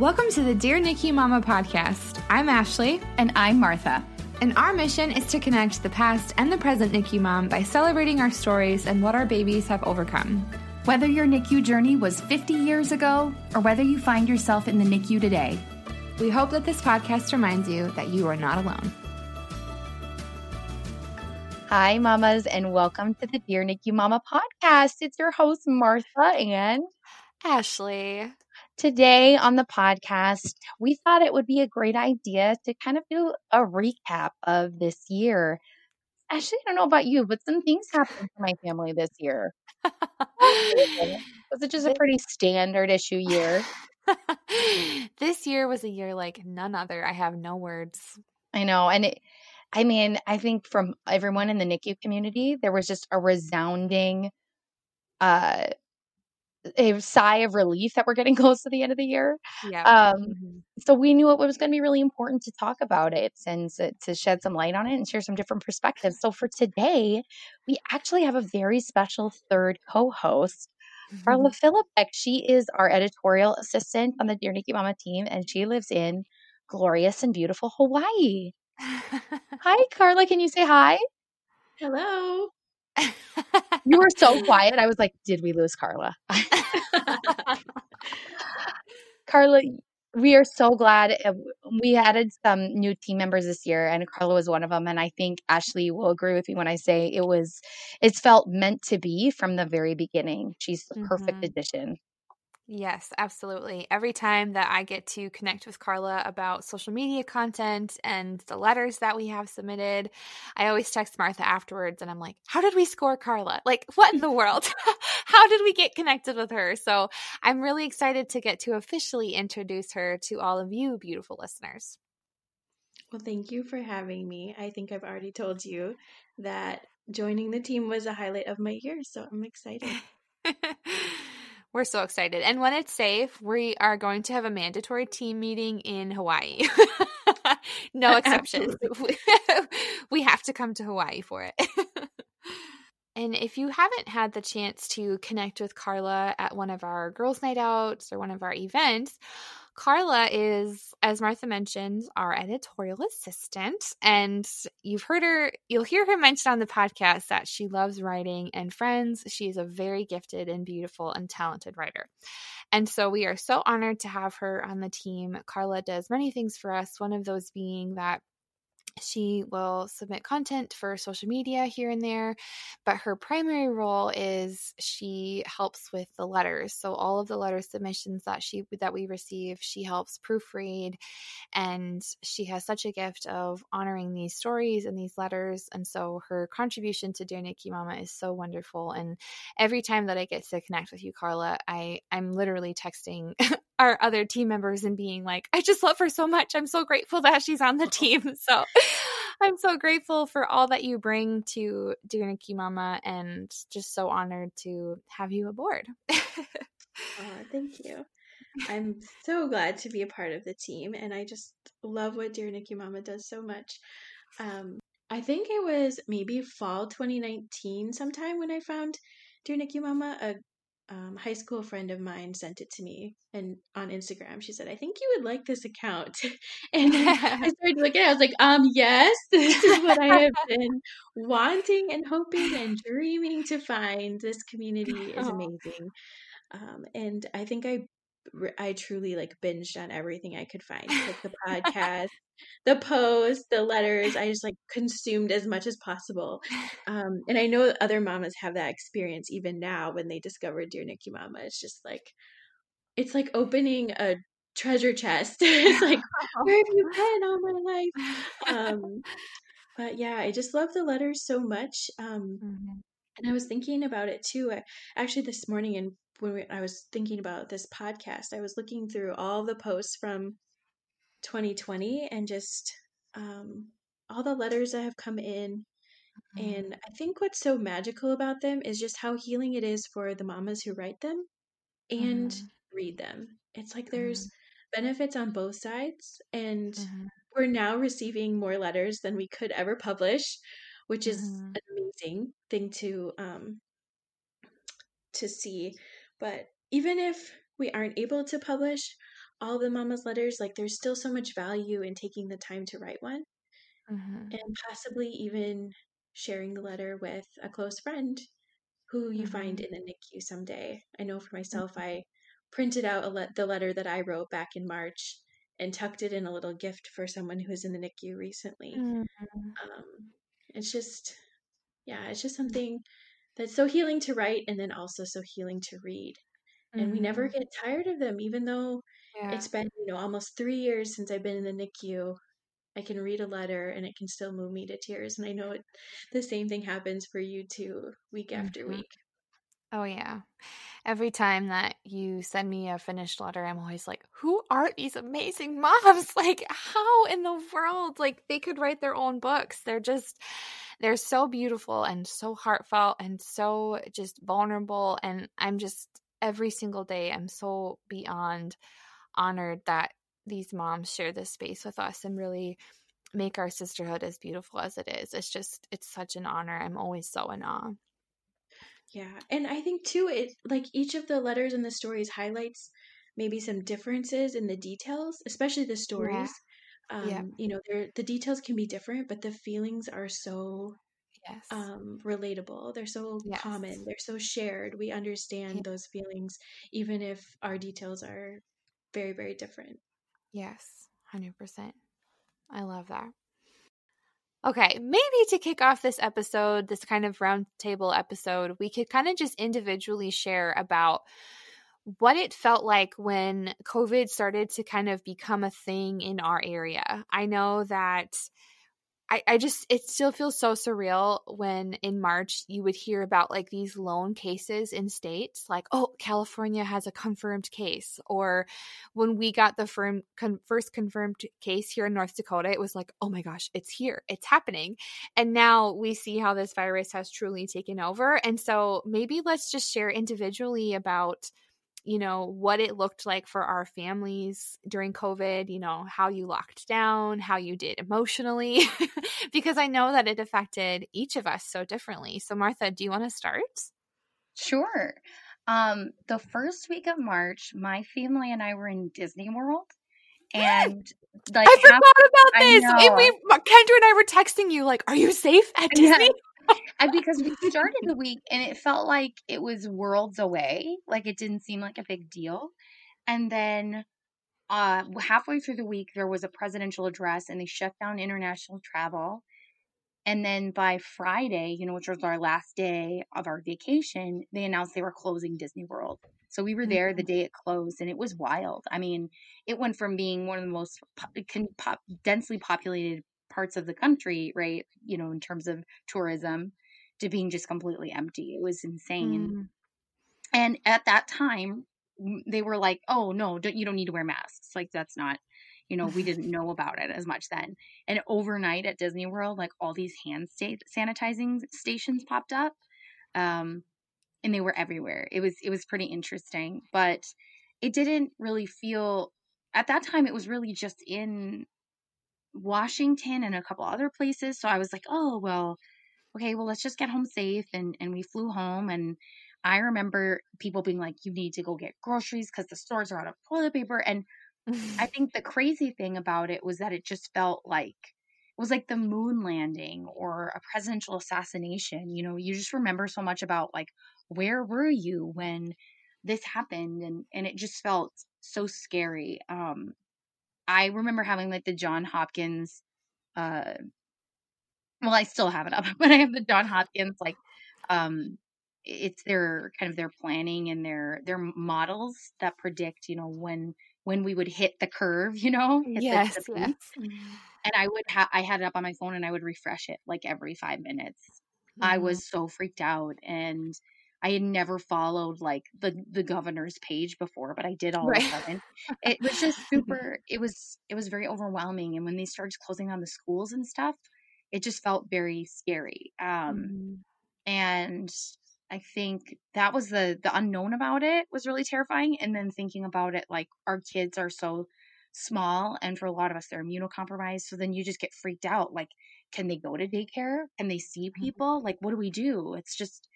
Welcome to the Dear NICU Mama podcast. I'm Ashley. And I'm Martha. And our mission is to connect the past and the present NICU mom by celebrating our stories and what our babies have overcome. Whether your NICU journey was 50 years ago or whether you find yourself in the NICU today, we hope that this podcast reminds you that you are not alone. Hi, mamas, and welcome to the Dear NICU Mama podcast. It's your host, Martha and Ashley. Today on the podcast, we thought it would be a great idea to kind of do a recap of this year. Actually, I don't know about you, but some things happened to my family this year. was it just a pretty standard issue year? this year was a year like none other. I have no words. I know. And it, I mean, I think from everyone in the NICU community, there was just a resounding uh a sigh of relief that we're getting close to the end of the year. Yeah. Um, mm-hmm. So we knew it was going to be really important to talk about it and to, to, shed some light on it and share some different perspectives. So for today, we actually have a very special third co-host. Mm-hmm. Carla Philippek. She is our editorial assistant on the Dear NICU Mama team, and she lives in glorious and beautiful Hawaii. hi, Carla. Can you say hi? Hello you were so quiet. I was like, did we lose Carla? Carla, we are so glad uh, we added some new team members this year and Carla was one of them and I think Ashley will agree with me when I say it was it's felt meant to be from the very beginning. She's the perfect mm-hmm. addition. Yes, absolutely. Every time that I get to connect with Carla about social media content and the letters that we have submitted, I always text Martha afterwards and I'm like, How did we score Carla? Like, what in the world? How did we get connected with her? So I'm really excited to get to officially introduce her to all of you, beautiful listeners. Well, thank you for having me. I think I've already told you that joining the team was a highlight of my year, so I'm excited. We're so excited. And when it's safe, we are going to have a mandatory team meeting in Hawaii. no exceptions. we have to come to Hawaii for it. and if you haven't had the chance to connect with Carla at one of our girls' night outs or one of our events, Carla is, as Martha mentioned, our editorial assistant. And you've heard her, you'll hear her mention on the podcast that she loves writing and friends. She is a very gifted and beautiful and talented writer. And so we are so honored to have her on the team. Carla does many things for us, one of those being that she will submit content for social media here and there, but her primary role is she helps with the letters. So all of the letter submissions that she that we receive, she helps proofread and she has such a gift of honoring these stories and these letters and so her contribution to Dear NICU Mama is so wonderful and every time that I get to connect with you Carla, I I'm literally texting our other team members and being like, I just love her so much. I'm so grateful that she's on the team. So I'm so grateful for all that you bring to Dear NICU Mama and just so honored to have you aboard. oh, thank you. I'm so glad to be a part of the team and I just love what Dear NICU Mama does so much. Um, I think it was maybe fall 2019 sometime when I found Dear NICU Mama, a um, high school friend of mine sent it to me and on Instagram. She said, "I think you would like this account," and I started looking. I was like, "Um, yes, this is what I have been wanting and hoping and dreaming to find. This community is amazing." Um, and I think I I truly like binged on everything I could find, like the podcast, the posts, the letters. I just like consumed as much as possible. Um, and I know other mamas have that experience even now when they discover Dear NICU Mama. It's just like it's like opening a treasure chest. it's like where have you been all my life? Um, but yeah, I just love the letters so much. Um, mm-hmm. And I was thinking about it too. I, actually, this morning and when we, I was thinking about this podcast, I was looking through all the posts from 2020 and just um, all the letters that have come in. Mm-hmm. And I think what's so magical about them is just how healing it is for the mamas who write them and mm-hmm. read them. It's like there's mm-hmm. benefits on both sides. And mm-hmm. we're now receiving more letters than we could ever publish, which is mm-hmm. an amazing thing to um, to see. But even if we aren't able to publish, all the mama's letters, like there's still so much value in taking the time to write one Mhm. and possibly even sharing the letter with a close friend who you find Mhm. in the NICU someday. I know for myself, I printed out a le- the letter that I wrote back in March and tucked it in a little gift for someone who was in the NICU recently. Mhm. Um, it's just, yeah, it's just something that's so healing to write and then also so healing to read. And we never Mhm. get tired of them, even though Yeah. it's been, you know, almost three years since I've been in the NICU. I can read a letter and it can still move me to tears. And I know it, the same thing happens for you too, week after Mhm. week. Oh yeah. Every time that you send me a finished letter, I'm always like, who are these amazing moms? Like, how in the world? Like, they could write their own books. They're just, they're so beautiful and so heartfelt and so just vulnerable. And I'm just, every single day, I'm so beyond honored that these moms share this space with us and really make our sisterhood as beautiful as it is. It's just, it's such an honor. I'm always so in awe. Yeah. And I think too, it like each of the letters and the stories highlights maybe some differences in the details, especially the stories. Um, Yeah. you know, the details can be different, but the feelings are so Yes. um, relatable. They're so Yes. common. They're so shared. We understand Yeah. those feelings, even if our details are very, very different. Yes, 100%. I love that. Okay, maybe to kick off this episode, this kind of roundtable episode, we could kind of just individually share about what it felt like when COVID started to kind of become a thing in our area. I know that I, I just it still feels so surreal when in March you would hear about like these lone cases in states like oh California has a confirmed case or when we got the firm con- first confirmed case here in North Dakota it was like oh my gosh it's here it's happening and now we see how this virus has truly taken over and so maybe let's just share individually about you know what it looked like for our families during covid you know how you locked down how you did emotionally because i know that it affected each of us so differently. So martha do you want to start? Sure. Um, the first week of March, my family and I were in Disney World, and like i forgot half- about this! And we kendra and i were texting you like are you safe at disney and because we started the week and it felt like it was worlds away, like it didn't seem like a big deal. And then uh halfway through the week there was a presidential address and they shut down international travel. And then by Friday, you know, which was our last day of our vacation, they announced they were closing Disney World. So we were there the day it closed and it was wild. I mean, it went from being one of the most po- con- pop, densely populated parts of the country, right? You know, in terms of tourism, to being just completely empty. It was insane. Mm, And at that time, they were like, "Oh no, don't, you don't need to wear masks." Like that's not, you know, we didn't know about it as much then. And overnight at Disney World, like all these hand sanitizing stations popped up, um, and they were everywhere. It was it was pretty interesting, but it didn't really feel at that time. It was really just in Washington and a couple other places. So I was like, "Oh well, okay, well let's just get home safe." And and we flew home and. I remember people being like, you need to go get groceries because the stores are out of toilet paper. And I think the crazy thing about it was that it just felt like it was like the moon landing or a presidential assassination. You know, you just remember so much about like where were you when this happened and and it just felt so scary. Um I remember having like the John Hopkins uh well I still have it up, but I have the John Hopkins like um it's their kind of their planning and their their models that predict, you know, when when we would hit the curve, you know, hit the- yes the yes. And I would have I had it up on my phone and I would refresh it like every five minutes. I Mhm. was so freaked out and I had never followed like the the governor's page before, but I did all Right. of a sudden. It was just super it was it was very overwhelming and when they started closing down the schools and stuff, it just felt very scary. Um Mhm. and I think that was the the unknown about it was really terrifying and then thinking about it like our kids are so small and for a lot of us they're immunocompromised so then you just get freaked out like can they go to daycare can they see people like what do we do it's just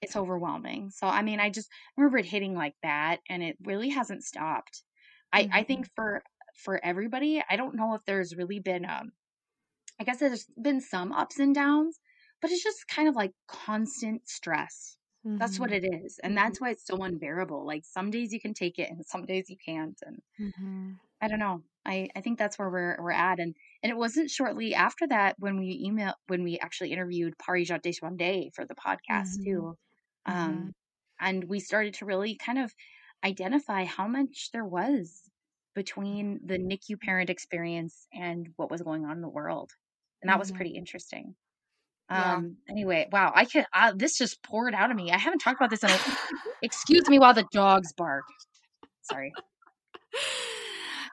it's overwhelming so i mean i just remember it hitting like that and it really hasn't stopped I, mm-hmm. I think for for everybody, I don't know if there's really been um I guess there's been some ups and downs, but it's just kind of like constant stress. Mm-hmm. That's what mm-hmm. it is. And that's mm-hmm. why it's so unbearable. Like some days you can take it and some days you can't. And mm-hmm. I don't know. I, I think that's where we're we're at. And and it wasn't shortly after that when we email when we actually interviewed Parijat Deshpande for the podcast too. Mm-hmm. Um mm-hmm. and we started to really kind of identify how much there was between the NICU parent experience and what was going on in the world. And that mm-hmm. was pretty interesting. Yeah. Um anyway, wow, I can uh, this just poured out of me. I haven't talked about this in a excuse me while the dogs bark. Sorry.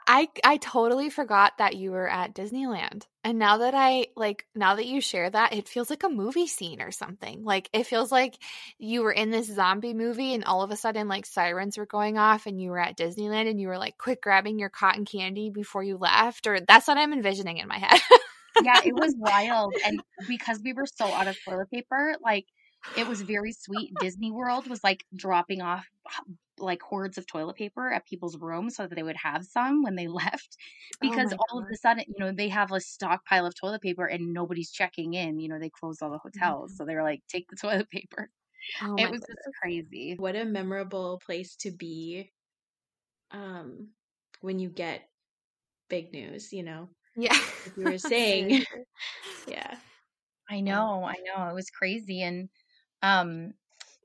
I I totally forgot that you were at Disneyland. And now that I like now that you share that, it feels like a movie scene or something. Like it feels like you were in this zombie movie and all of a sudden like sirens were going off and you were at Disneyland and you were like quick grabbing your cotton candy before you left or that's what I'm envisioning in my head. yeah, it was wild and because we were so out of toilet paper, like it was very sweet. Disney World was like dropping off like hordes of toilet paper at people's rooms so that they would have some when they left oh because oh all God. of a sudden you know they have a stockpile of toilet paper and nobody's checking in you know they closed all the hotels. Mm-hmm. so they were like take the toilet paper. Oh it was just crazy. What a memorable place to be um when you get big news you know yeah. like you were saying. Yeah. I know i know. It was crazy and um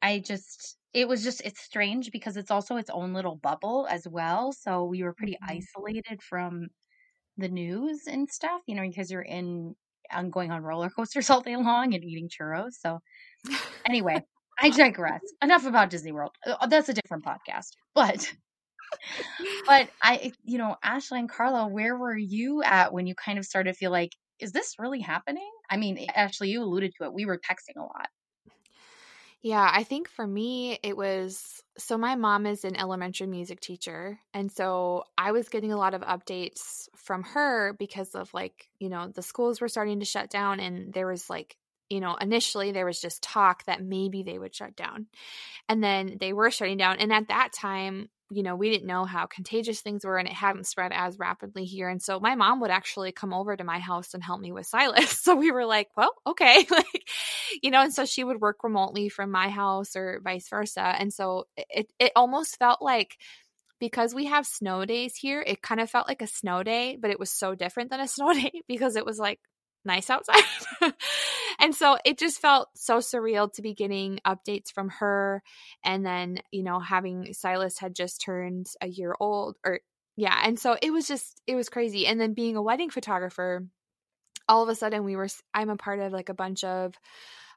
i just it was just it's strange because it's also its own little bubble as well so we were pretty mm-hmm. isolated from the news and stuff you know because you're in I'm um, going on roller coasters all day long and eating churros so anyway i digress. Enough about disney world. Uh, that's a different podcast but but i you know ashley and carla where were you at when you kind of started to feel like is this really happening? I mean actually you alluded to it we were texting a lot yeah, I think for me, it was so my mom is an elementary music teacher. And so I was getting a lot of updates from her because of like, you know, the schools were starting to shut down. And there was like, you know, initially there was just talk that maybe they would shut down. And then they were shutting down. And at that time, you know, we didn't know how contagious things were and it hadn't spread as rapidly here. And so my mom would actually come over to my house and help me with Silas. So we were like, well, okay. like, you know, and so she would work remotely from my house or vice versa. And so it, it almost felt like, because we have snow days here, it kind of felt like a snow day, but it was so different than a snow day because it was like nice outside. and so it just felt so surreal to be getting updates from her. And then, you know, having Silas had just turned a year old or, yeah. And so it was just, it was crazy. And then being a wedding photographer, all of a sudden we were, I'm a part of like a bunch of,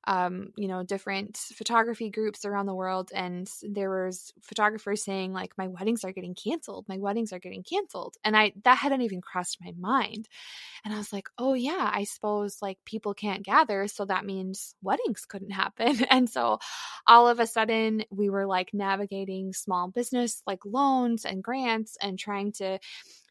um, you know, different photography groups around the world. And there was photographers saying like, my weddings are getting canceled. My weddings are getting canceled. And I, that hadn't even crossed my mind. And I was like, oh yeah, I suppose like people can't gather. So that means weddings couldn't happen. And so all of a sudden we were like navigating small business like loans and grants and trying to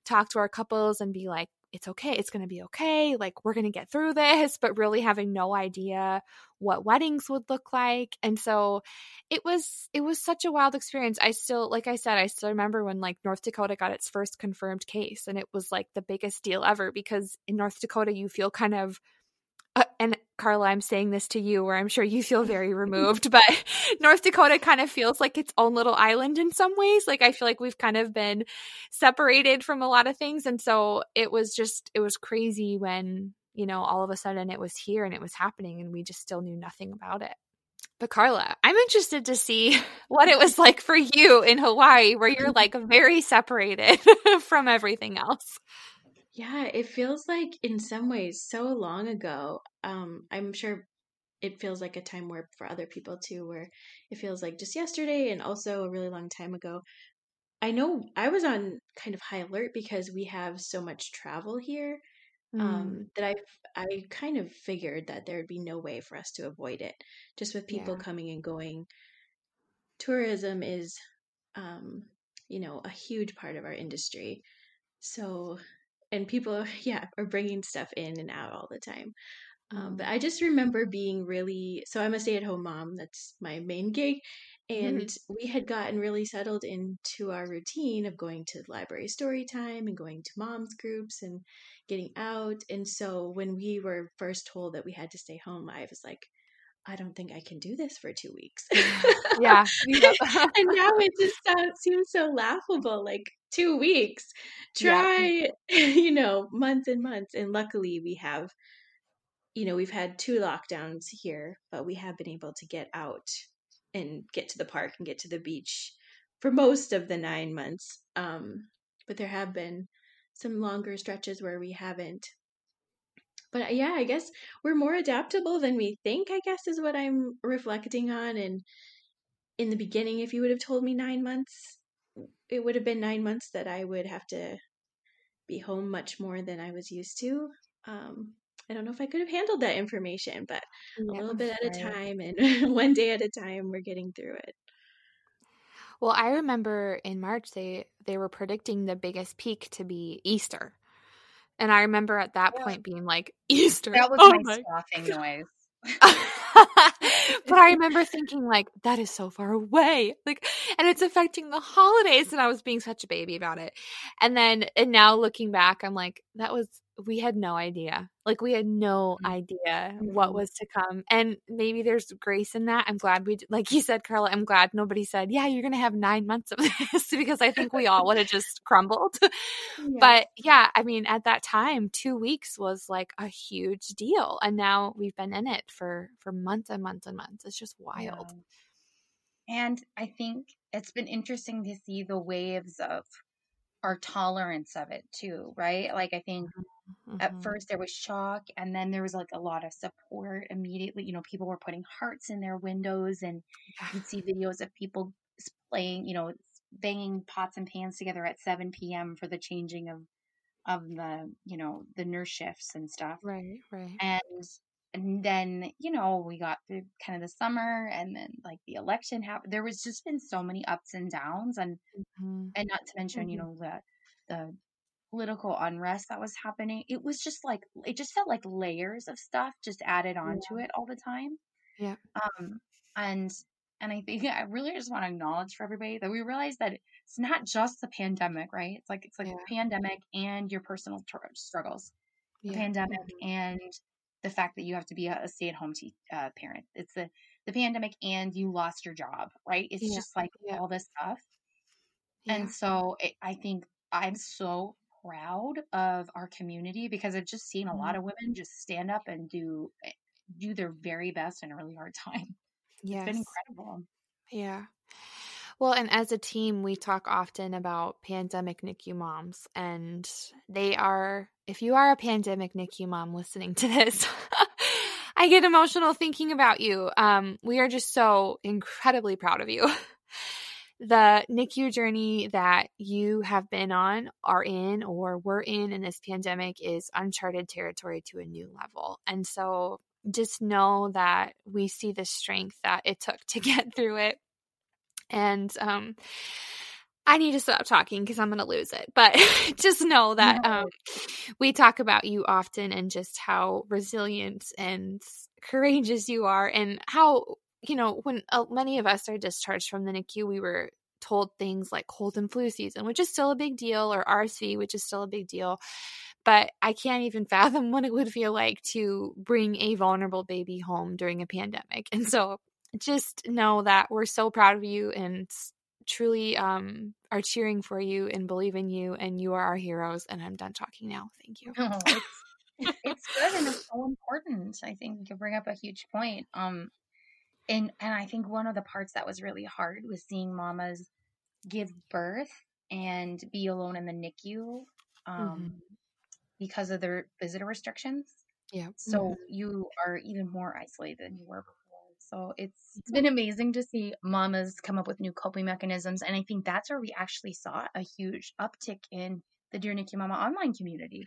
talk to our couples and be like, it's okay. It's going to be okay. Like, we're going to get through this, but really having no idea what weddings would look like. And so it was, it was such a wild experience. I still, like I said, I still remember when like North Dakota got its first confirmed case and it was like the biggest deal ever because in North Dakota, you feel kind of uh, and Carla, I'm saying this to you, where I'm sure you feel very removed, but North Dakota kind of feels like its own little island in some ways. Like I feel like we've kind of been separated from a lot of things. And so it was just, it was crazy when, you know, all of a sudden it was here and it was happening and we just still knew nothing about it. But Carla, I'm interested to see what it was like for you in Hawaii, where you're like very separated from everything else. Yeah, it feels like in some ways so long ago. Um, I'm sure it feels like a time warp for other people too, where it feels like just yesterday and also a really long time ago. I know I was on kind of high alert because we have so much travel here um, mm. that I I kind of figured that there would be no way for us to avoid it. Just with people yeah. coming and going, tourism is, um, you know, a huge part of our industry. So and people yeah are bringing stuff in and out all the time um, but i just remember being really so i'm a stay-at-home mom that's my main gig And mm-hmm. we had gotten really settled into our routine of going to library story time and going to mom's groups and getting out. And so when we were first told that we had to stay home, I was like, I don't think I can do this for two weeks. yeah. and now it just sounds, seems so laughable. Like two weeks, try, yeah. you know, months and months. And luckily we have, you know, we've had two lockdowns here, but we have been able to get out and get to the park and get to the beach for most of the nine months. Um, but there have been some longer stretches where we haven't. But yeah, I guess we're more adaptable than we think, I guess is what I'm reflecting on. And in the beginning, if you would have told me nine months, it would have been nine months that I would have to be home much more than I was used to. Um, I don't know if I could have handled that information, but yeah, a little bit at a time and one day at a time, we're getting through it. Well, I remember in March they they were predicting the biggest peak to be Easter. And I remember at that yeah. point being like, Easter. That was oh my, my noise. but I remember thinking like that is so far away. Like and it's affecting the holidays and I was being such a baby about it. And then and now looking back I'm like that was we had no idea. Like we had no mm-hmm. idea what mm-hmm. was to come. And maybe there's grace in that. I'm glad we like you said Carla, I'm glad nobody said, "Yeah, you're going to have 9 months of this" because I think we all would have just crumbled. Yeah. But yeah, I mean, at that time, 2 weeks was like a huge deal. And now we've been in it for for months and months and months. It's just wild. Yeah. And I think it's been interesting to see the waves of our tolerance of it too, right? Like I think mm-hmm. At mm-hmm. first there was shock and then there was like a lot of support immediately. You know, people were putting hearts in their windows and you'd see videos of people playing, you know, banging pots and pans together at 7 p.m. for the changing of of the, you know, the nurse shifts and stuff. Right, right. And and then you know we got through kind of the summer and then like the election happened there was just been so many ups and downs and mm-hmm. and not to mention mm-hmm. you know the the political unrest that was happening it was just like it just felt like layers of stuff just added onto yeah. it all the time yeah um and and i think i really just want to acknowledge for everybody that we realize that it's not just the pandemic right it's like it's like yeah. pandemic and your personal struggles the yeah. pandemic mm-hmm. and the fact that you have to be a, stay at home te- uh, parent. It's the the pandemic and you lost your job, right? It's yeah. just like all this stuff. And so it, I think I'm so proud of our community because I've just seen a lot mm-hmm. of women just stand up and do eh, do their very best in a really hard time. Yeah, It's been incredible. Yeah. Well, and as a team, we talk often about pandemic NICU moms, and they are, if you are a pandemic NICU mom listening to this, I get emotional thinking about you. Um, we are just so incredibly proud of you. the NICU journey that you have been on, are in, or were in in this pandemic is uncharted territory to a new level. And so just know that we see the strength that it took to get through it and um I need to stop talking because I'm going to lose it. But just know that um, we talk about you often and just how resilient and courageous you are, and how, you know, when uh, many of us are discharged from the NICU, we were told things like cold and flu season, which is still a big deal, or RSV, which is still a big deal. But I can't even fathom what it would feel like to bring a vulnerable baby home during a pandemic. And so just know that we're so proud of you and truly um, are cheering for you and believe in you and you are our heroes and i'm done talking now thank you oh, it's, it's, good and it's so important i think you bring up a huge point um and and i think one of the parts that was really hard was seeing mamas give birth and be alone in the nicu um mm-hmm. because of their visitor restrictions yeah so mm-hmm. you are even more isolated than you were before so it's, it's been amazing to see mamas come up with new coping mechanisms. And I think that's where we actually saw a huge uptick in the Dear NICU Mama online community.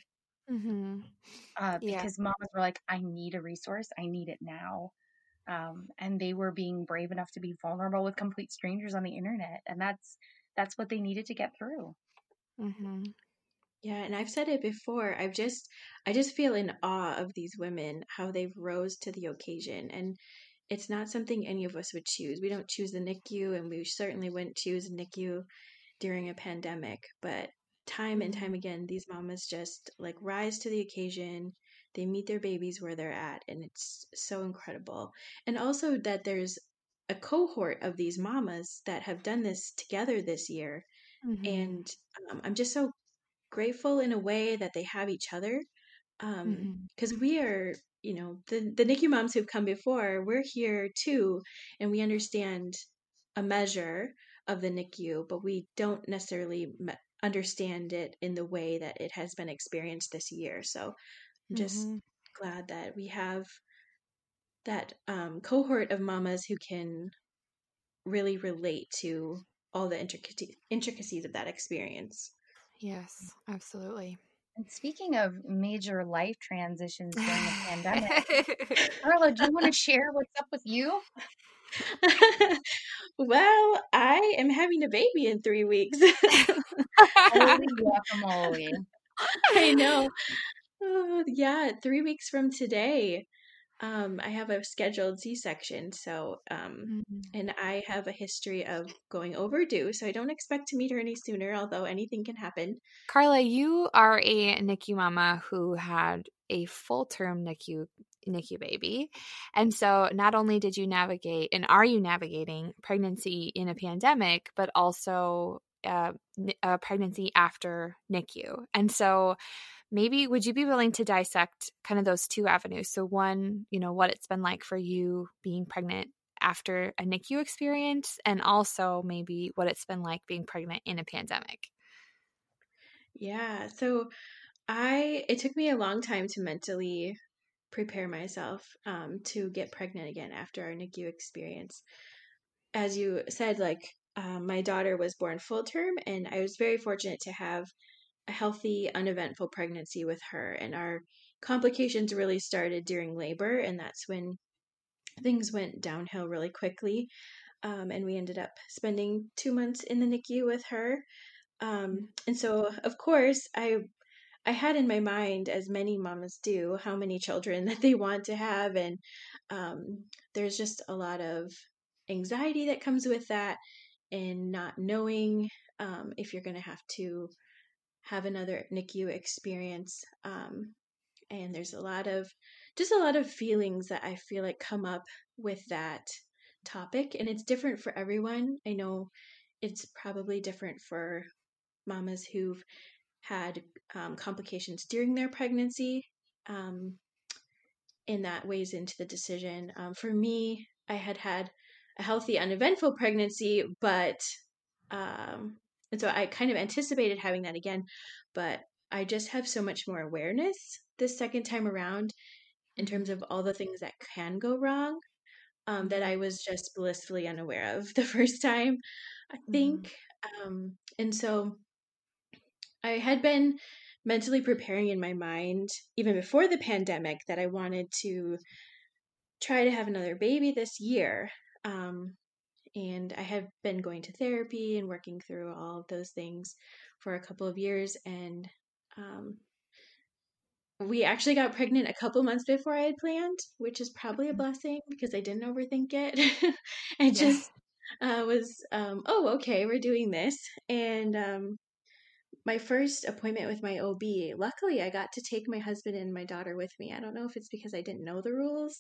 Mm-hmm. Uh, because yeah. mamas were like, I need a resource. I need it now. Um, and they were being brave enough to be vulnerable with complete strangers on the internet. And that's, that's what they needed to get through. Mm-hmm. Yeah, and I've said it before. I've just I just feel in awe of these women how they've rose to the occasion and it's not something any of us would choose. We don't choose the NICU, and we certainly wouldn't choose NICU during a pandemic. But time and time again, these mamas just like rise to the occasion. They meet their babies where they're at, and it's so incredible. And also that there's a cohort of these mamas that have done this together this year. Mhm. And um, I'm just so grateful in a way that they have each other. Um, because we are, you know, the, the NICU moms who've come before, we're here too, and we understand a measure of the NICU, but we don't necessarily me- understand it in the way that it has been experienced this year. So I'm just Mhm. glad that we have that um, cohort of mamas who can really relate to all the intricacies intricacies of that experience. Yes, absolutely. And speaking of major life transitions during the pandemic, Carla, do you want to share what's up with you? well, I am having a baby in three weeks. Holy guacamole. I know. Oh, yeah, three weeks from today. Um, I have a scheduled C-section, so um, Mhm. and I have a history of going overdue, so I don't expect to meet her any sooner, although anything can happen. Carla, you are a NICU mama who had a full term NICU NICU baby. And so not only did you navigate and are you navigating pregnancy in a pandemic, but also uh, a pregnancy after NICU. And so maybe would you be willing to dissect kind of those two avenues? So one, you know, what it's been like for you being pregnant after a NICU experience and also maybe what it's been like being pregnant in a pandemic. Yeah, so I it took me a long time to mentally prepare myself um, to get pregnant again after our NICU experience. As you said, like um, my daughter was born full term, and I was very fortunate to have a healthy, uneventful pregnancy with her. And our complications really started during labor, and that's when things went downhill really quickly. Um, and we ended up spending two months in the NICU with her. Um, and so, of course, I I had in my mind, as many mamas do, how many children that they want to have, and um, there's just a lot of anxiety that comes with that, and not knowing um, if you're going to have to have another NICU experience. Um, and there's a lot of just a lot of feelings that I feel like come up with that topic, and it's different for everyone. I know it's probably different for mamas who've had um, complications during their pregnancy, um, and that weighs into the decision. Um, for me, I had had a healthy, uneventful pregnancy, but um, and so I kind of anticipated having that again, but I just have so much more awareness this second time around in terms of all the things that can go wrong um, that I was just blissfully unaware of the first time, I think. Um, and so I had been mentally preparing in my mind, even before the pandemic, that I wanted to try to have another baby this year. Um, and I have been going to therapy and working through all of those things for a couple of years. And um, we actually got pregnant a couple months before I had planned, which is probably a blessing because I didn't overthink it. I just uh, was, um, oh, okay, we're doing this. And um, my first appointment with my OB, luckily I got to take my husband and my daughter with me. I don't know if it's because I didn't know the rules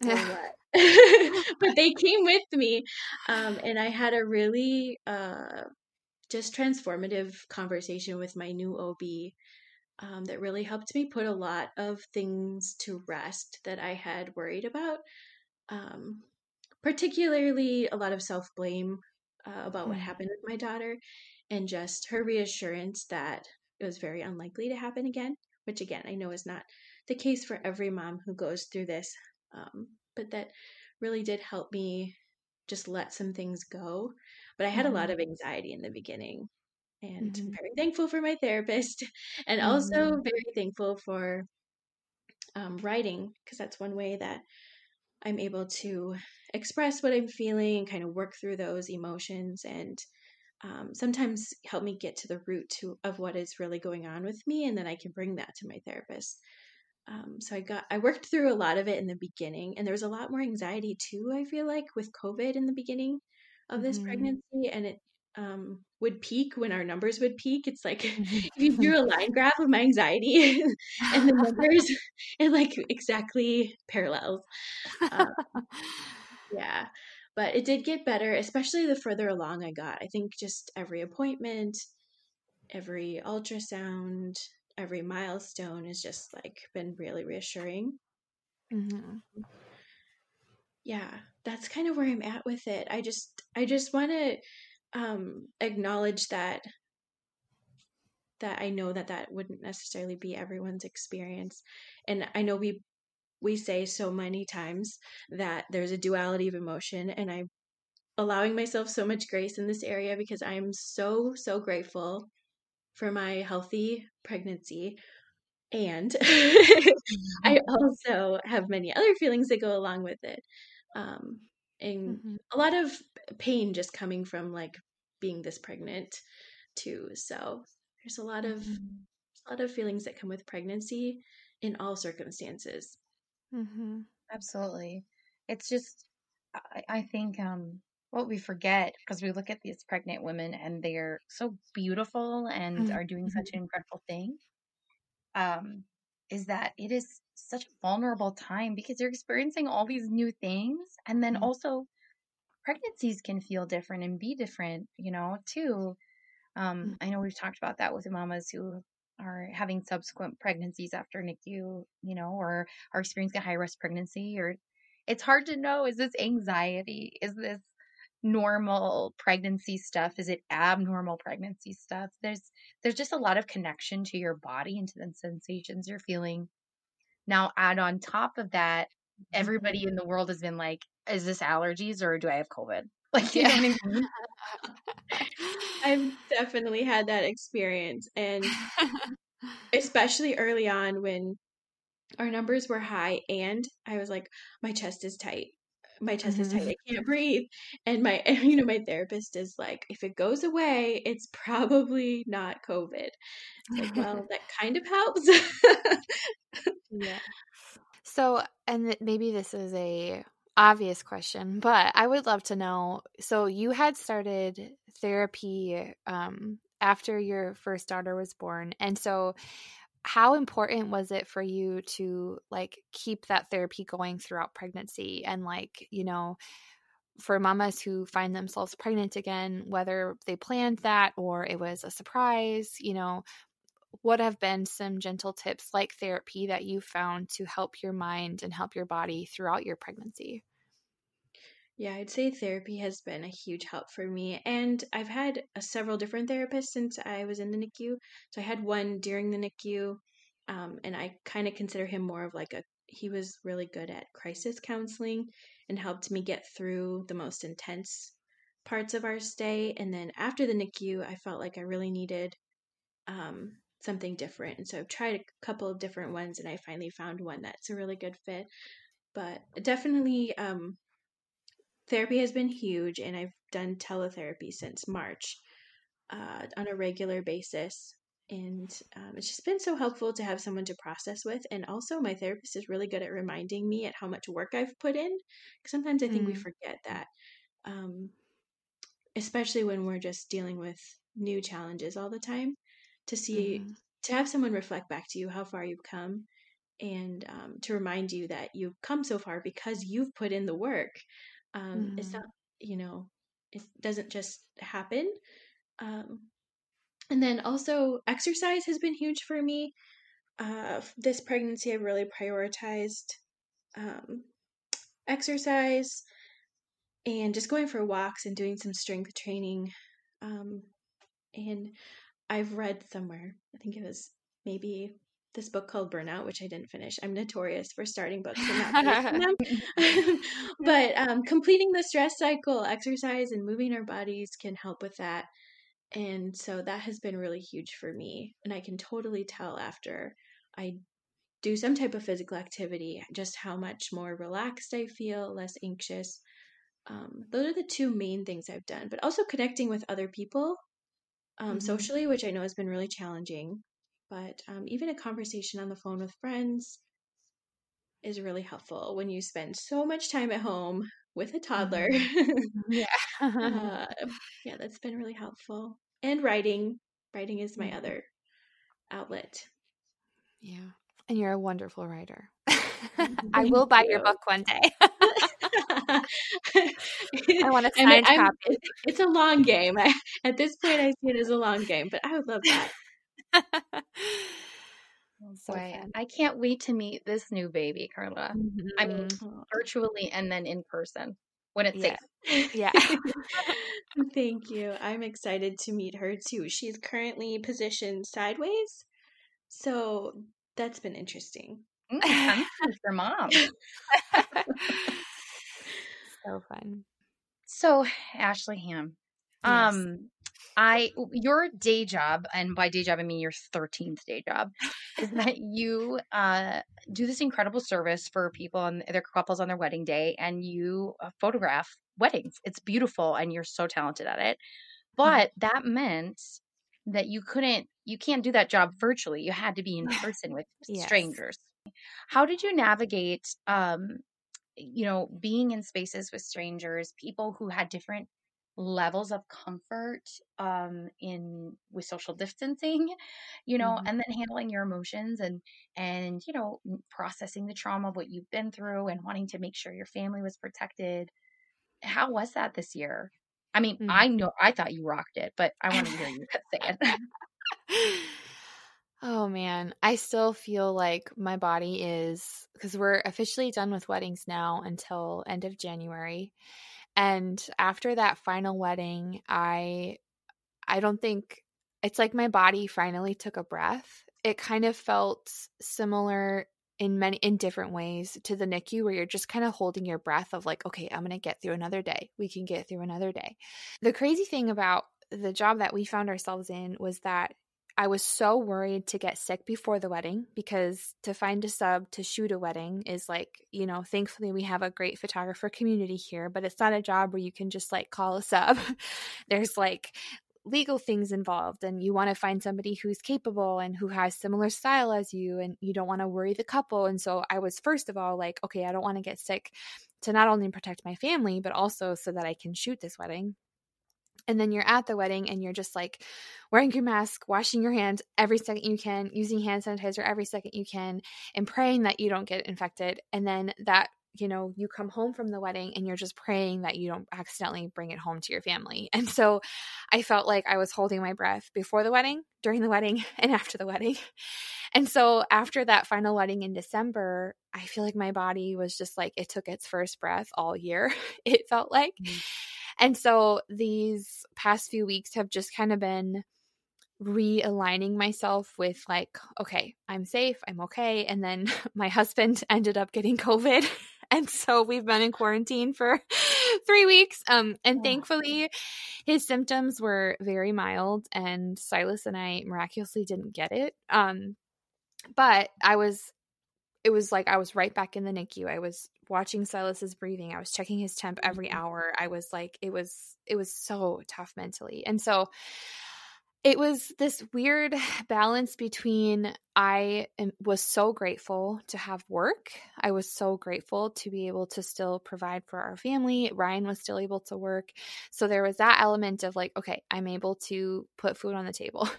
but they came with me. Um, and I had a really uh, just transformative conversation with my new OB um, that really helped me put a lot of things to rest that I had worried about. Um, particularly a lot of self blame uh, about what Mm. happened with my daughter, and just her reassurance that it was very unlikely to happen again, which again, I know is not the case for every mom who goes through this, um, but that really did help me just let some things go. But I had a lot of anxiety in the beginning. And I'm Mhm. very thankful for my therapist, and also very thankful for um, writing because that's one way that I'm able to express what I'm feeling and kind of work through those emotions and um, sometimes help me get to the root to, of what is really going on with me and then I can bring that to my therapist. Um, so I got I worked through a lot of it in the beginning, and there was a lot more anxiety too. I feel like with COVID in the beginning of this Mhm. pregnancy, and it um, would peak when our numbers would peak. It's like if you drew a line graph of my anxiety and the numbers, it like exactly parallels. Um, yeah, but it did get better, especially the further along I got. I think just every appointment, every ultrasound, every milestone has just like been really reassuring. Mhm. Yeah, that's kind of where I'm at with it. I just I just want to um acknowledge that that I know that that wouldn't necessarily be everyone's experience. And I know we we say so many times that there's a duality of emotion and I'm allowing myself so much grace in this area because I'm so so grateful for my healthy pregnancy and I also have many other feelings that go along with it. Um and Mhm. a lot of pain just coming from like being this pregnant too. So there's a lot of Mhm. a lot of feelings that come with pregnancy in all circumstances. Mm-hmm. Absolutely. It's just, I, I think, um, what we forget because we look at these pregnant women and they're so beautiful and are doing such an incredible thing, um, is that it is such a vulnerable time because you're experiencing all these new things. And then Mhm. also, pregnancies can feel different and be different, you know, too. Um, I know we've talked about that with mamas who are having subsequent pregnancies after NICU, you know, or are experiencing a high risk pregnancy, or it's hard to know is this anxiety? Is this normal pregnancy stuff? Is it abnormal pregnancy stuff? There's there's just a lot of connection to your body and to the sensations you're feeling. Now add on top of that, everybody mm-hmm. in the world has been like, is this allergies or do I have COVID? Like, you know what I mean? I've definitely had that experience and especially early on when our numbers were high and I was like my chest is tight. My chest is tight. Mhm. I can't breathe. And my you know my therapist is like if it goes away, it's probably not COVID. Like, well, that kind of helps. yeah. So, and maybe this is a obvious question, but I would love to know. So, you had started therapy um, after your first daughter was born, and so how important was it for you to like keep that therapy going throughout pregnancy and like you know for mamas who find themselves pregnant again whether they planned that or it was a surprise you know what have been some gentle tips like therapy that you found to help your mind and help your body throughout your pregnancy Yeah, I'd say therapy has been a huge help for me. And I've had uh, several different therapists since I was in the NICU. So I had one during the NICU, um, and I kind of consider him more of like a, he was really good at crisis counseling and helped me get through the most intense parts of our stay. And then after the NICU, I felt like I really needed um, something different. And so I've tried a couple of different ones, and I finally found one that's a really good fit. But definitely, um, therapy has been huge and i've done teletherapy since march uh, on a regular basis and um, it's just been so helpful to have someone to process with and also my therapist is really good at reminding me at how much work i've put in because sometimes i think we Mm. forget that um, especially when we're just dealing with new challenges all the time to see Mhm. to have someone reflect back to you how far you've come and um, to remind you that you've come so far because you've put in the work um, it's Mhm. not you know it doesn't just happen um, and then also exercise has been huge for me uh, this pregnancy i really prioritized um, exercise and just going for walks and doing some strength training um, and i've read somewhere i think it was maybe this book called burnout which i didn't finish. I'm notorious for starting books and not finishing them. But um, completing the stress cycle exercise and moving our bodies can help with that. And so that has been really huge for me and i can totally tell after i do some type of physical activity just how much more relaxed i feel less anxious. Um, those are the two main things i've done but also connecting with other people um, Mhm. socially which i know has been really challenging but um, even a conversation on the phone with friends is really helpful when you spend so much time at home with a toddler. Mm-hmm. yeah. uh, yeah, that's been really helpful. And writing. Writing is my Mhm. other outlet. Yeah. And you're a wonderful writer. I will buy your book one day. I I want a mean, signed I'm- copy. it's, it's a long game. I, at this point, I see it as a long game, but I would love that. So Boy, fun. I can't wait to meet this new baby, Carla. I mean, Mhm. Virtually and then in person when it's Yeah. safe. Yeah. Thank you. I'm excited to meet her too. She's currently positioned sideways, so that's been interesting. Mm, mom. so fun. So, Ashley Ham, Yes. um, I your day job, and by day job I mean your thirteenth day job, is that you uh do this incredible service for people and their couples on their wedding day, and you uh, photograph weddings. It's beautiful, and you're so talented at it. But that meant that you couldn't, you can't do that job virtually. You had to be in person with Yes. strangers. How did you navigate, um, you know, being in spaces with strangers, people who had different levels of comfort um in with social distancing you know Mhm. and then handling your emotions and and you know processing the trauma of what you've been through and wanting to make sure your family was protected how was that this year i mean Mm. i know i thought you rocked it but i want to hear you say it oh man, I still feel like my body is because we're officially done with weddings now until end of January. And after that final wedding, I I don't think it's like my body finally took a breath. It kind of felt similar in many in different ways to the NICU where you're just kind of holding your breath of like, okay, I'm gonna get through another day. We can get through another day. The crazy thing about the job that we found ourselves in was that I was so worried to get sick before the wedding because to find a sub to shoot a wedding is like, you know, thankfully we have a great photographer community here, but it's not a job where you can just like call a sub. There's like legal things involved and you want to find somebody who's capable and who has similar style as you and you don't want to worry the couple and so I was first of all like okay I don't want to get sick to not only protect my family but also so that I can shoot this wedding and then you're at the wedding and you're just like wearing your mask, washing your hands every second you can, using hand sanitizer every second you can, and praying that you don't get infected. And then that, you know, you come home from the wedding and you're just praying that you don't accidentally bring it home to your family. And so I felt like I was holding my breath before the wedding, during the wedding, and after the wedding. And so after that final wedding in December, I feel like my body was just like it took its first breath all year. It felt like. Mm. And so these past few weeks have just kind of been realigning myself with like, okay, I'm safe, I'm okay. And then my husband ended up getting COVID. And so we've been in quarantine for three weeks. Um, and thankfully, his symptoms were very mild, and Silas and I miraculously didn't get it. Um, but I was it was like I was right back in the NICU. I was watching Silas's breathing. I was checking his temp every mm-hmm. hour. I was like, it was it was so tough mentally. And so it was this weird balance between I am, was so grateful to have work. I was so grateful to be able to still provide for our family. Ryan was still able to work. So there was that element of like, okay, I'm able to put food on the table.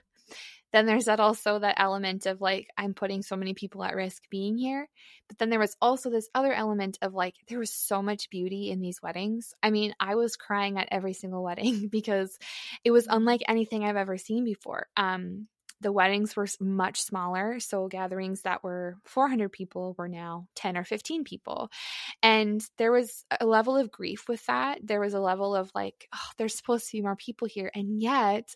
then there's that also that element of like I'm putting so many people at risk being here. But then there was also this other element of like there was so much beauty in these weddings. I mean, I was crying at every single wedding because it was unlike anything I've ever seen before. Um the weddings were much smaller, so gatherings that were 400 people were now 10 or 15 people. And there was a level of grief with that. There was a level of like, oh, there's supposed to be more people here. And yet,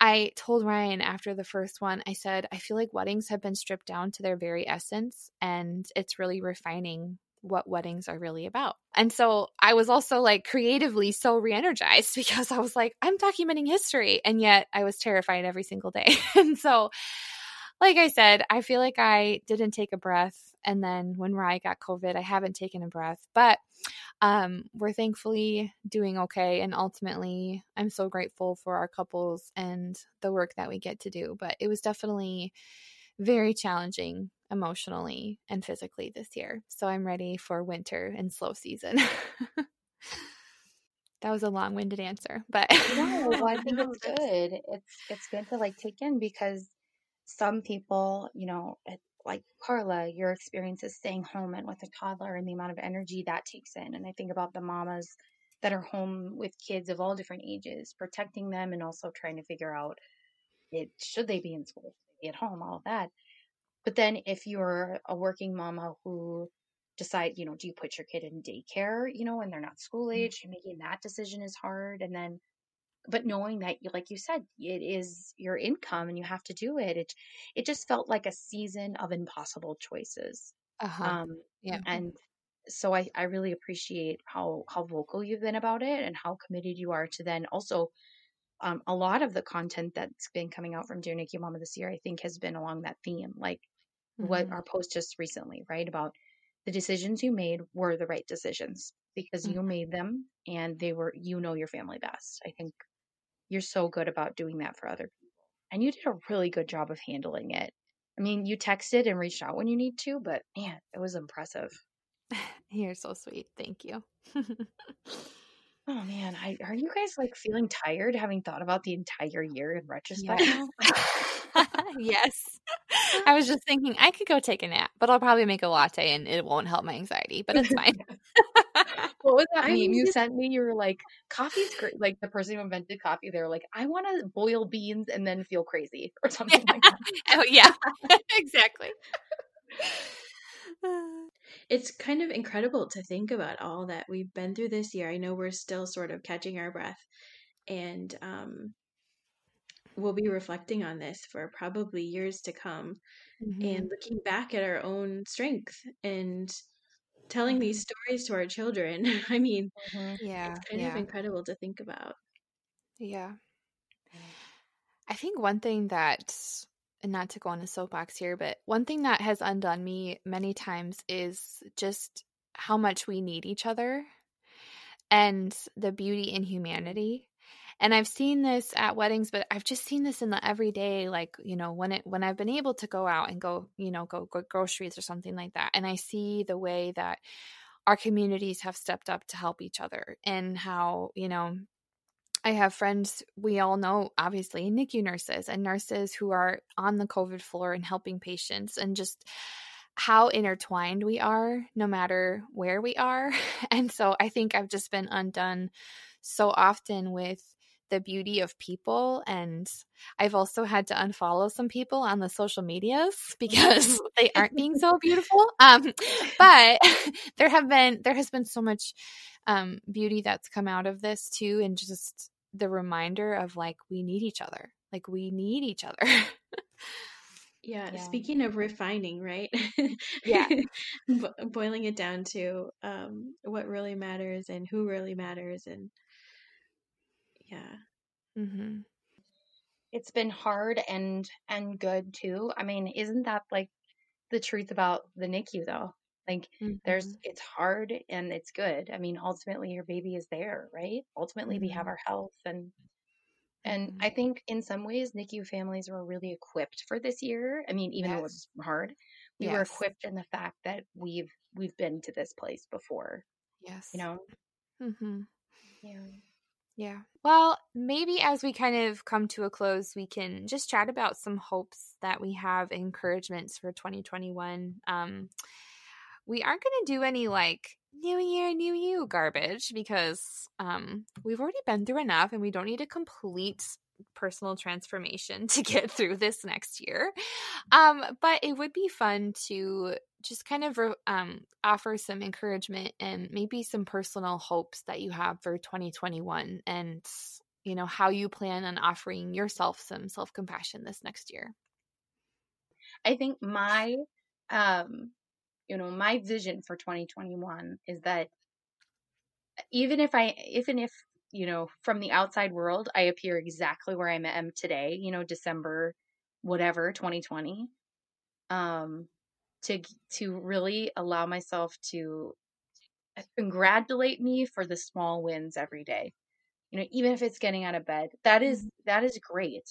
I told Ryan after the first one, I said, I feel like weddings have been stripped down to their very essence, and it's really refining what weddings are really about. And so I was also like creatively so re energized because I was like, I'm documenting history. And yet I was terrified every single day. and so, like I said, I feel like I didn't take a breath. And then when Rye got COVID, I haven't taken a breath. But um, we're thankfully doing okay. And ultimately, I'm so grateful for our couples and the work that we get to do. But it was definitely very challenging emotionally and physically this year. So I'm ready for winter and slow season. that was a long-winded answer, but no, well, I think it's good. It's it's good to like take in because some people, you know, like Carla, your experience is staying home and with a toddler and the amount of energy that takes in. And I think about the mamas that are home with kids of all different ages, protecting them and also trying to figure out it should they be in school, be at home, all of that. But then if you're a working mama who decide, you know, do you put your kid in daycare, you know, when they're not school mm. age, making that decision is hard. And then but knowing that like you said it is your income and you have to do it it it just felt like a season of impossible choices uh-huh. um yeah and so I, I really appreciate how how vocal you've been about it and how committed you are to then also um, a lot of the content that's been coming out from Dear NICU Mama this year, I think, has been along that theme. Like mm-hmm. what our post just recently, right? About the decisions you made were the right decisions because mm-hmm. you made them and they were, you know, your family best. I think you're so good about doing that for other people. And you did a really good job of handling it. I mean, you texted and reached out when you need to, but man, it was impressive. You're so sweet. Thank you. oh man, I, are you guys like feeling tired having thought about the entire year in retrospect? yes. I was just thinking I could go take a nap, but I'll probably make a latte and it won't help my anxiety, but it's fine. what was that I meme you sent me? You were like, coffee's great. Like the person who invented coffee, they were like, I want to boil beans and then feel crazy or something like that. oh, yeah, exactly. it's kind of incredible to think about all that we've been through this year. I know we're still sort of catching our breath and um, we'll be reflecting on this for probably years to come mm-hmm. and looking back at our own strength and telling these mm-hmm. stories to our children. I mean, mm-hmm. yeah, it's kind yeah. of incredible to think about. Yeah. I think one thing that, and not to go on a soapbox here, but one thing that has undone me many times is just how much we need each other and the beauty in humanity and i've seen this at weddings but i've just seen this in the everyday like you know when it when i've been able to go out and go you know go, go groceries or something like that and i see the way that our communities have stepped up to help each other and how you know I have friends we all know, obviously, NICU nurses and nurses who are on the COVID floor and helping patients, and just how intertwined we are, no matter where we are. And so I think I've just been undone so often with the beauty of people and i've also had to unfollow some people on the social medias because they aren't being so beautiful um, but there have been there has been so much um, beauty that's come out of this too and just the reminder of like we need each other like we need each other. Yeah, yeah, speaking of refining right? Yeah. Boiling it down to um, what really matters and who really matters and yeah. Mm-hmm. It's been hard and and good too. I mean, isn't that like the truth about the NICU though? Like mm-hmm. there's it's hard and it's good. I mean, ultimately your baby is there, right? Ultimately we have mm-hmm. our health and and mm-hmm. I think in some ways NICU families were really equipped for this year. I mean, even yes. though it was hard, we yes. were equipped in the fact that we've we've been to this place before. Yes. You know? Mm-hmm. Yeah. Yeah. Well, maybe as we kind of come to a close, we can just chat about some hopes that we have, encouragements for 2021. Um, we aren't going to do any like new year, new you garbage because um, we've already been through enough and we don't need a complete personal transformation to get through this next year. Um, but it would be fun to just kind of um, offer some encouragement and maybe some personal hopes that you have for 2021 and you know how you plan on offering yourself some self-compassion this next year i think my um you know my vision for 2021 is that even if i even if you know from the outside world i appear exactly where i am today you know december whatever 2020 um to to really allow myself to congratulate me for the small wins every day you know even if it's getting out of bed that is mm-hmm. that is great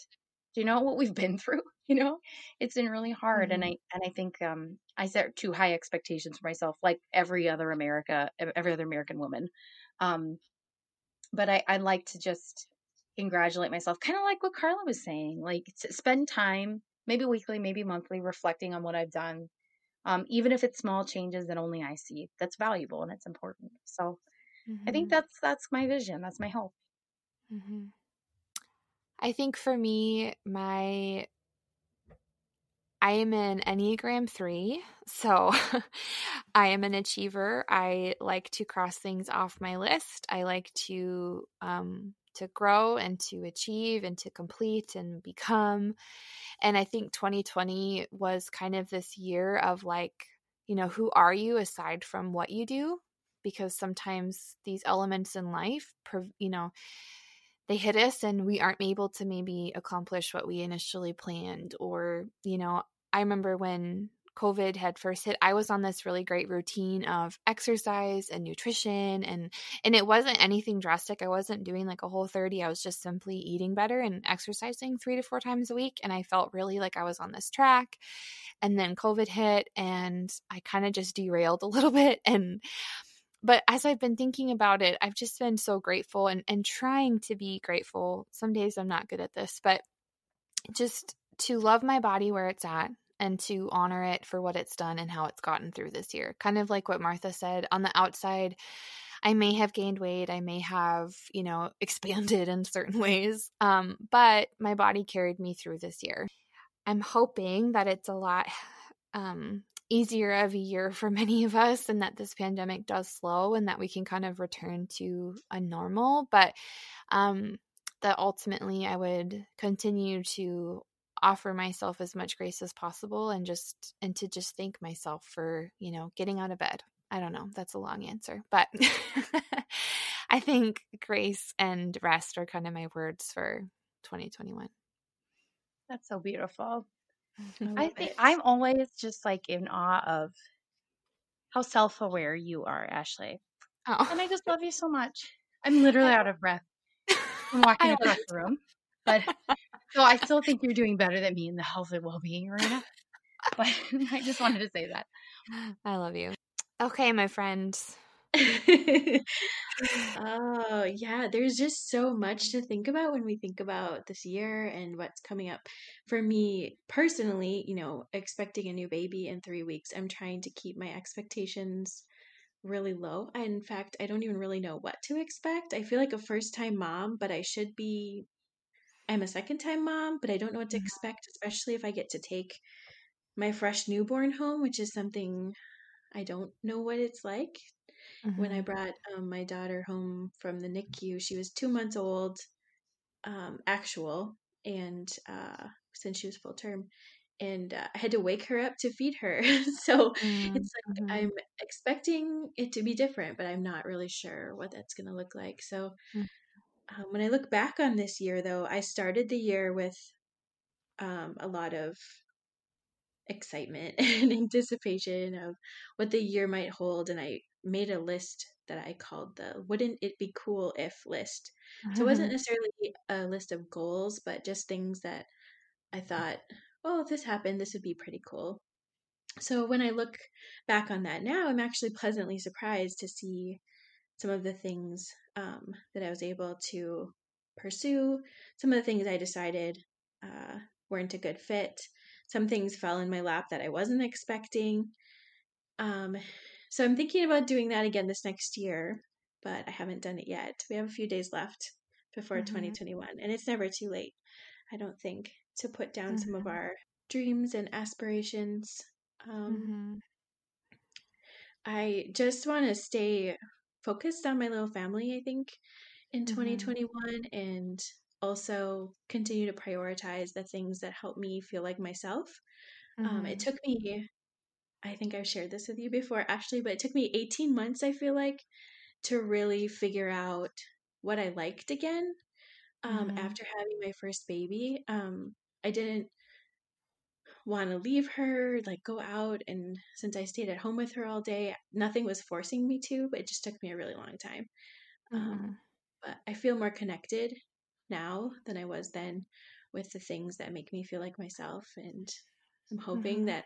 do you know what we've been through? You know, it's been really hard. Mhm. And I, and I think, um, I set too high expectations for myself, like every other America, every other American woman. Um, but I, I like to just congratulate myself, kind of like what Carla was saying, like to spend time, maybe weekly, maybe monthly, reflecting on what I've done. Um, even if it's small changes that only I see, that's valuable and it's important. So I think Mhm. that's that's my vision. That's my hope. Mhm. I think for me, my I am an Enneagram 3, so I am an achiever. I like to cross things off my list. I like to um to grow and to achieve and to complete and become. And I think 2020 was kind of this year of like, you know, who are you aside from what you do? Because sometimes these elements in life, you know, they hit us and we aren't able to maybe accomplish what we initially planned or you know i remember when covid had first hit i was on this really great routine of exercise and nutrition and and it wasn't anything drastic i wasn't doing like a whole 30 i was just simply eating better and exercising 3 to 4 times a week and i felt really like i was on this track and then covid hit and i kind of just derailed a little bit and but as I've been thinking about it, I've just been so grateful and, and trying to be grateful. Some days I'm not good at this, but just to love my body where it's at and to honor it for what it's done and how it's gotten through this year. Kind of like what Martha said on the outside, I may have gained weight, I may have, you know, expanded in certain ways, um, but my body carried me through this year. I'm hoping that it's a lot um, easier of a year for many of us and that this pandemic does slow and that we can kind of return to a normal but um that ultimately i would continue to offer myself as much grace as possible and just and to just thank myself for you know getting out of bed i don't know that's a long answer but i think grace and rest are kind of my words for 2021 That's so beautiful. I I think it. I'm always just like in awe of how self aware you are, Ashley. oh And I just love you so much. I'm literally out of breath from walking across the room. But so I still think you're doing better than me in the health and well being arena. But I just wanted to say that. I love you. Okay, my friends. oh, yeah, there's just so much to think about when we think about this year and what's coming up. For me personally, you know, expecting a new baby in three weeks, I'm trying to keep my expectations really low. In fact, I don't even really know what to expect. I feel like a first time mom, but I should be, I'm a second time mom, but I don't know what to expect, especially if I get to take my fresh newborn home, which is something I don't know what it's like. When I brought um, my daughter home from the NICU, she was two months old, um, actual, and uh, since she was full term, and uh, I had to wake her up to feed her. so Mm, it's like mhm, I'm expecting it to be different, but I'm not really sure what that's going to look like. So mm, um, when I look back on this year, though, I started the year with um, a lot of excitement and anticipation of what the year might hold. And I made a list that I called the Wouldn't It Be Cool If list. So it wasn't necessarily a list of goals, but just things that I thought, oh, if this happened, this would be pretty cool. So when I look back on that now, I'm actually pleasantly surprised to see some of the things um, that I was able to pursue, some of the things I decided uh, weren't a good fit. Some things fell in my lap that I wasn't expecting. Um, so I'm thinking about doing that again this next year, but I haven't done it yet. We have a few days left before Mhm. 2021, and it's never too late, I don't think, to put down some of Mhm. our dreams and aspirations. Um, Mhm. I just want to stay focused on my little family, I think, in Mhm. 2021 and also continue to prioritize the things that help me feel like myself. Um, it Mhm. took me, I think I've shared this with you before, Ashley, but it took me 18 months, I feel like, to really figure out what I liked again um, Mhm. after having my first baby. Um, I didn't want to leave her, like go out. And since I stayed at home with her all day, nothing was forcing me to, but it just took me a really long time. Um, Mhm. but I feel more connected now than I was then with the things that make me feel like myself. And I'm hoping Mhm. that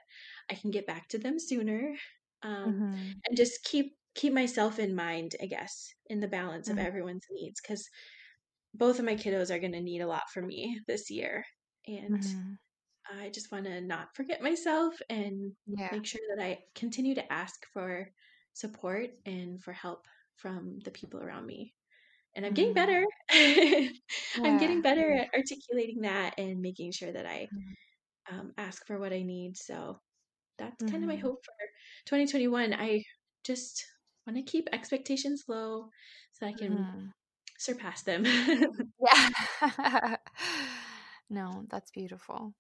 I can get back to them sooner. Um, Mhm. and just keep keep myself in mind, I guess, in the balance of Mhm. everyone's needs because both of my kiddos are going to need a lot from me this year, and Mhm. I just want to not forget myself and Yeah. make sure that I continue to ask for support and for help from the people around me. And I'm getting Mhm. better. I'm getting better at articulating that and making sure that I Mhm. um, ask for what I need. So that's kind of my hope for 2021. I just want to keep expectations low so I can Mhm. surpass them. Yeah. no, that's beautiful.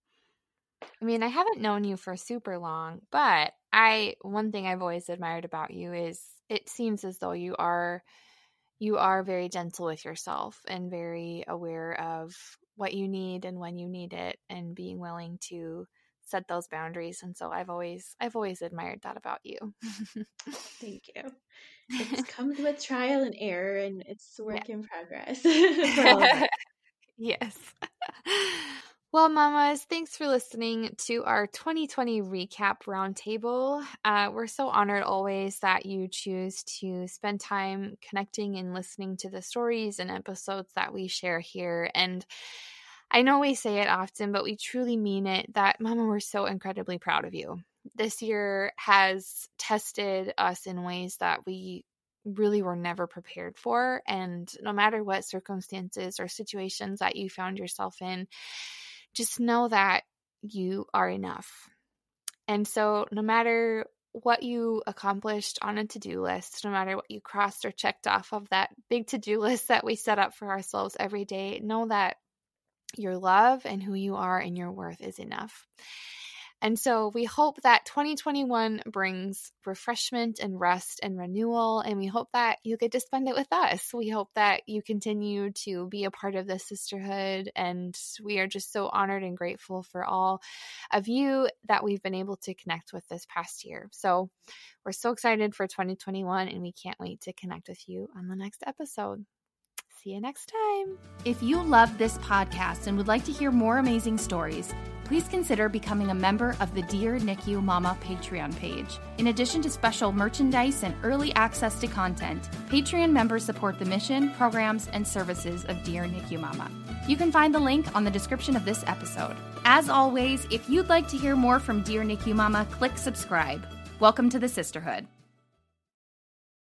I mean, I haven't known you for super long, but I one thing I've always admired about you is it seems as though you are you are very gentle with yourself and very aware of what you need and when you need it and being willing to set those boundaries and so I've always I've always admired that about you. Thank you. It comes with trial and error, and it's a Yeah. work in progress for all of us. yes. Well, mamas, thanks for listening to our 2020 recap roundtable. Uh, we're so honored always that you choose to spend time connecting and listening to the stories and episodes that we share here. And I know we say it often, but we truly mean it that, Mama, we're so incredibly proud of you. This year has tested us in ways that we really were never prepared for. And no matter what circumstances or situations that you found yourself in, just know that you are enough. And so, no matter what you accomplished on a to do list, no matter what you crossed or checked off of that big to do list that we set up for ourselves every day, know that your love and who you are and your worth is enough. And so we hope that 2021 brings refreshment and rest and renewal. And we hope that you get to spend it with us. We hope that you continue to be a part of this sisterhood. And we are just so honored and grateful for all of you that we've been able to connect with this past year. So we're so excited for 2021 and we can't wait to connect with you on the next episode. See you next time. If you love this podcast and would like to hear more amazing stories, please consider becoming a member of the Dear NICU Mama Patreon page. In addition to special merchandise and early access to content, Patreon members support the mission, programs, and services of Dear NICU Mama. You can find the link on the description of this episode. As always, if you'd like to hear more from Dear NICU Mama, click subscribe. Welcome to the sisterhood.